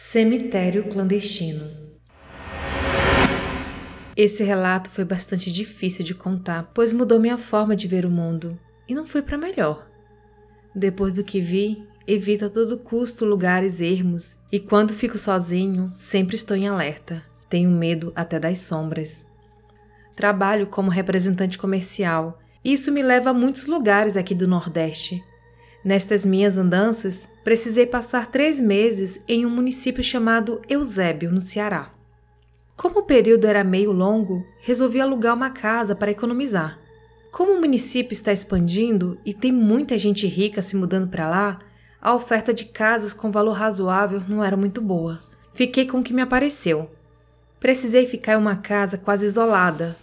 Cemitério clandestino. Esse relato foi bastante difícil de contar, pois mudou minha forma de ver o mundo e não foi para melhor. Depois do que vi, evito a todo custo lugares ermos e quando fico sozinho, sempre estou em alerta. Tenho medo até das sombras. Trabalho como representante comercial e isso me leva a muitos lugares aqui do Nordeste, Nestas minhas andanças, precisei passar três meses em um município chamado Eusébio, no Ceará. Como o período era meio longo, resolvi alugar uma casa para economizar. Como o município está expandindo e tem muita gente rica se mudando para lá, a oferta de casas com valor razoável não era muito boa. Fiquei com o que me apareceu. Precisei ficar em uma casa quase isolada.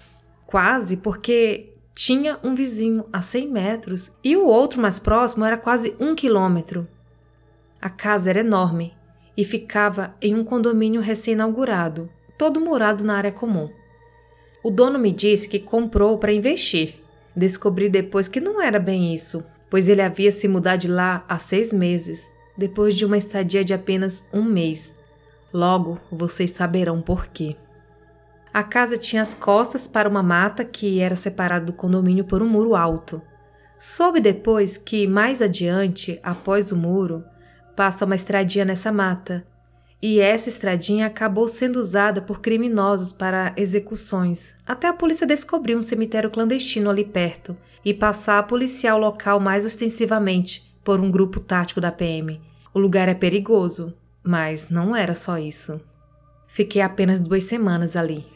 Quase porque tinha um vizinho a 100 metros e o outro mais próximo era quase um quilômetro. A casa era enorme e ficava em um condomínio recém-inaugurado, todo murado na área comum. O dono me disse que comprou para investir. Descobri depois que não era bem isso, pois ele havia se mudado de lá há seis meses, depois de uma estadia de apenas um mês. Logo, vocês saberão por quê. A casa tinha as costas para uma mata que era separada do condomínio por um muro alto. Soube depois que, mais adiante, após o muro, passa uma estradinha nessa mata, e essa estradinha acabou sendo usada por criminosos para execuções, até a polícia descobrir um cemitério clandestino ali perto e passar a policial local mais ostensivamente por um grupo tático da PM. O lugar é perigoso, mas não era só isso. Fiquei apenas duas semanas ali.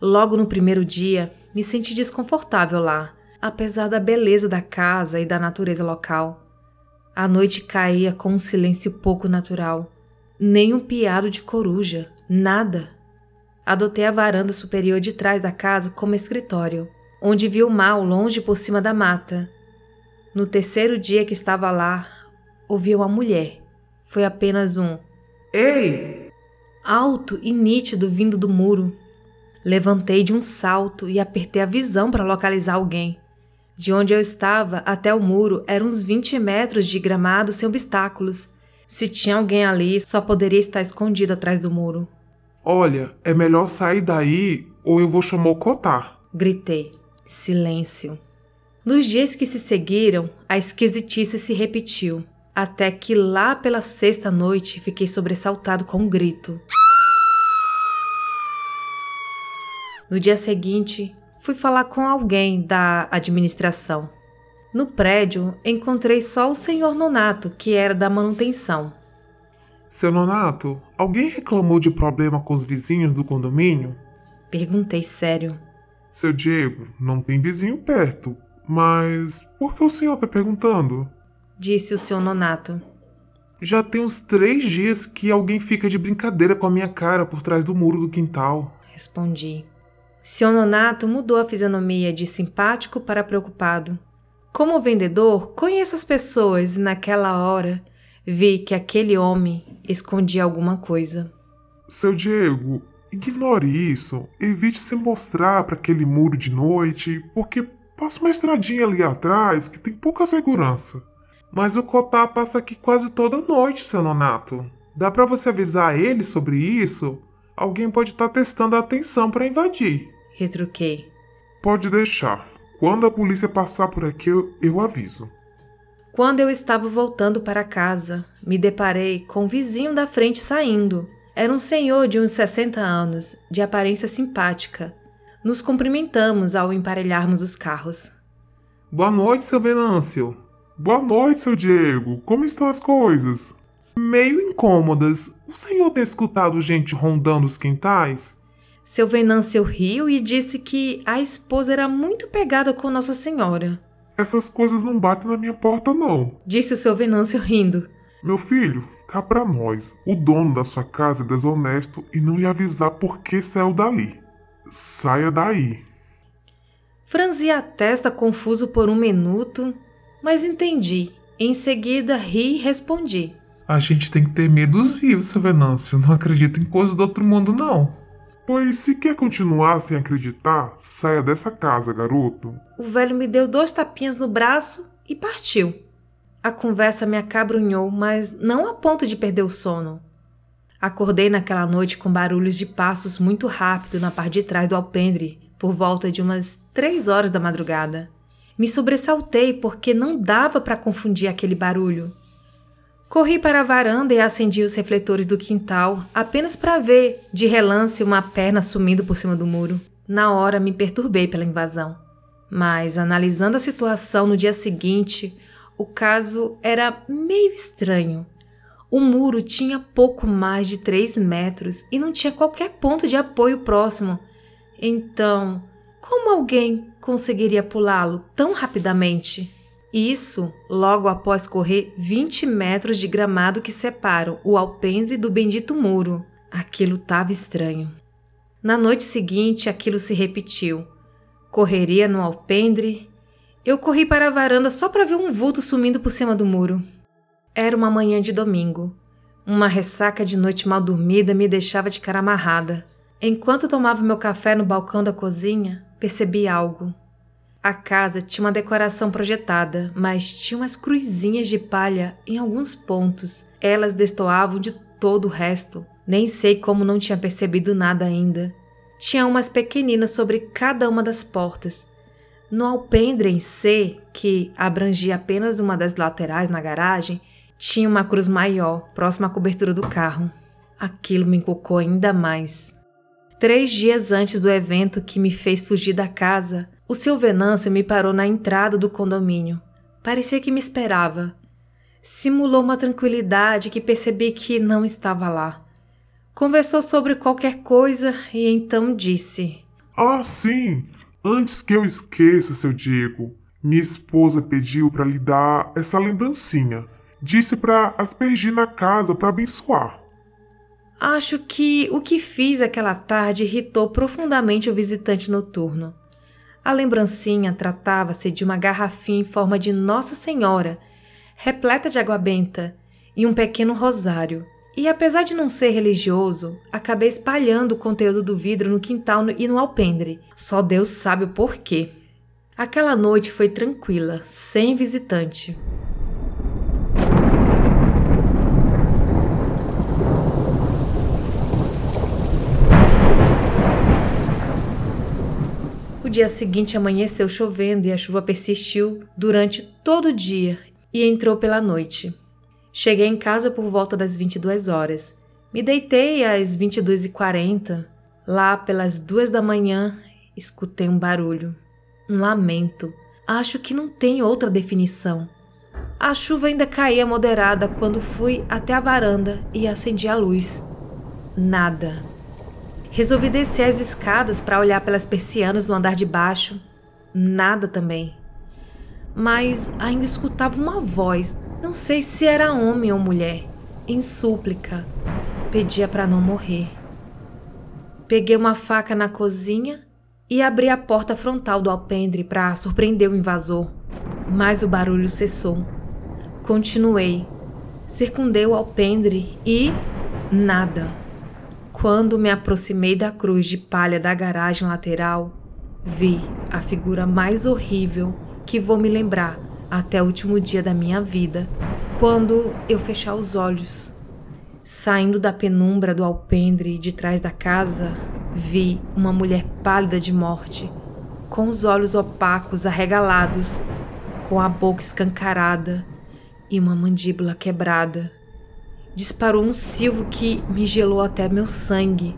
Logo no primeiro dia, me senti desconfortável lá, apesar da beleza da casa e da natureza local. A noite caía com um silêncio pouco natural. Nem um piado de coruja, nada. Adotei a varanda superior de trás da casa como escritório, onde vi o mal longe por cima da mata. No terceiro dia que estava lá, ouvi uma mulher. Foi apenas um Ei! Alto e nítido vindo do muro. Levantei de um salto e apertei a visão para localizar alguém. De onde eu estava até o muro eram uns 20 metros de gramado sem obstáculos. Se tinha alguém ali, só poderia estar escondido atrás do muro. Olha, é melhor sair daí ou eu vou chamar o Cotar. Gritei. Silêncio. Nos dias que se seguiram, a esquisitice se repetiu, até que lá pela sexta noite fiquei sobressaltado com um grito. No dia seguinte, fui falar com alguém da administração. No prédio, encontrei só o senhor Nonato, que era da manutenção. Seu Nonato, alguém reclamou de problema com os vizinhos do condomínio? Perguntei sério. Seu Diego, não tem vizinho perto, mas por que o senhor está perguntando? Disse o seu Nonato. Já tem uns três dias que alguém fica de brincadeira com a minha cara por trás do muro do quintal. Respondi. Seu Nonato mudou a fisionomia de simpático para preocupado. Como vendedor, conheço as pessoas e naquela hora vi que aquele homem escondia alguma coisa. Seu Diego, ignore isso. Evite se mostrar para aquele muro de noite, porque passa uma estradinha ali atrás que tem pouca segurança. Mas o Cotá passa aqui quase toda noite, seu Nonato. Dá para você avisar ele sobre isso? Alguém pode estar tá testando a atenção para invadir. Retruquei. Pode deixar. Quando a polícia passar por aqui, eu, eu aviso. Quando eu estava voltando para casa, me deparei com o vizinho da frente saindo. Era um senhor de uns 60 anos, de aparência simpática. Nos cumprimentamos ao emparelharmos os carros. Boa noite, seu Venâncio. Boa noite, seu Diego. Como estão as coisas? Meio incômodas. O senhor tem escutado gente rondando os quintais? Seu Venâncio riu e disse que a esposa era muito pegada com Nossa Senhora. Essas coisas não batem na minha porta, não. Disse o seu Venâncio rindo. Meu filho, cá pra nós. O dono da sua casa é desonesto e não lhe avisar por que saiu dali. Saia daí. Franzi a testa confuso por um minuto, mas entendi. Em seguida ri e respondi. A gente tem que ter medo dos vivos, seu Venâncio. Não acredito em coisas do outro mundo, não. Pois se quer continuar sem acreditar, saia dessa casa, garoto. O velho me deu dois tapinhas no braço e partiu. A conversa me acabrunhou, mas não a ponto de perder o sono. Acordei naquela noite com barulhos de passos muito rápido na parte de trás do alpendre, por volta de umas três horas da madrugada. Me sobressaltei porque não dava para confundir aquele barulho. Corri para a varanda e acendi os refletores do quintal, apenas para ver, de relance, uma perna sumindo por cima do muro. Na hora me perturbei pela invasão. Mas, analisando a situação no dia seguinte, o caso era meio estranho. O muro tinha pouco mais de 3 metros e não tinha qualquer ponto de apoio próximo. Então, como alguém conseguiria pulá-lo tão rapidamente? Isso logo após correr 20 metros de gramado que separam o alpendre do bendito muro. Aquilo estava estranho. Na noite seguinte, aquilo se repetiu. Correria no alpendre. Eu corri para a varanda só para ver um vulto sumindo por cima do muro. Era uma manhã de domingo. Uma ressaca de noite mal dormida me deixava de cara amarrada. Enquanto tomava meu café no balcão da cozinha, percebi algo. A casa tinha uma decoração projetada, mas tinha umas cruzinhas de palha em alguns pontos. Elas destoavam de todo o resto. Nem sei como não tinha percebido nada ainda. Tinha umas pequeninas sobre cada uma das portas. No alpendre em C, que abrangia apenas uma das laterais na garagem, tinha uma cruz maior, próxima à cobertura do carro. Aquilo me encucou ainda mais. Três dias antes do evento que me fez fugir da casa, o seu Venâncio me parou na entrada do condomínio. Parecia que me esperava. Simulou uma tranquilidade que percebi que não estava lá. Conversou sobre qualquer coisa e então disse: Ah, sim! Antes que eu esqueça, seu Diego, minha esposa pediu para lhe dar essa lembrancinha. Disse para aspergir na casa para abençoar. Acho que o que fiz aquela tarde irritou profundamente o visitante noturno. A lembrancinha tratava-se de uma garrafinha em forma de Nossa Senhora, repleta de água benta, e um pequeno rosário. E apesar de não ser religioso, acabei espalhando o conteúdo do vidro no quintal e no alpendre. Só Deus sabe o porquê. Aquela noite foi tranquila, sem visitante. Dia seguinte amanheceu chovendo e a chuva persistiu durante todo o dia e entrou pela noite. Cheguei em casa por volta das 22 horas. Me deitei às 22h40. Lá pelas duas da manhã, escutei um barulho, um lamento. Acho que não tem outra definição. A chuva ainda caía moderada quando fui até a varanda e acendi a luz. Nada. Resolvi descer as escadas para olhar pelas persianas no andar de baixo. Nada também. Mas ainda escutava uma voz, não sei se era homem ou mulher, em súplica. Pedia para não morrer. Peguei uma faca na cozinha e abri a porta frontal do alpendre para surpreender o invasor. Mas o barulho cessou. Continuei. Circundei o alpendre e nada. Quando me aproximei da cruz de palha da garagem lateral, vi a figura mais horrível que vou me lembrar até o último dia da minha vida, quando eu fechar os olhos. Saindo da penumbra do alpendre de trás da casa, vi uma mulher pálida de morte, com os olhos opacos arregalados, com a boca escancarada e uma mandíbula quebrada disparou um silvo que me gelou até meu sangue.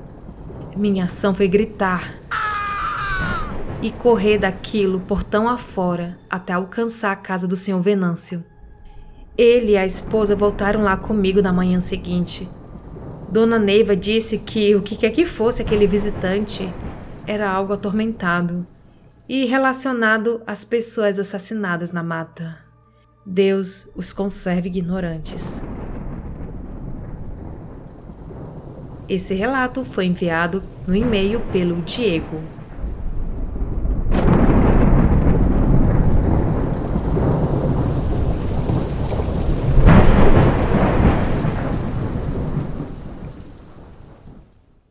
Minha ação foi gritar e correr daquilo portão afora até alcançar a casa do senhor Venâncio. Ele e a esposa voltaram lá comigo na manhã seguinte. Dona Neiva disse que o que quer que fosse aquele visitante era algo atormentado e relacionado às pessoas assassinadas na mata. Deus os conserve ignorantes. Esse relato foi enviado no e-mail pelo Diego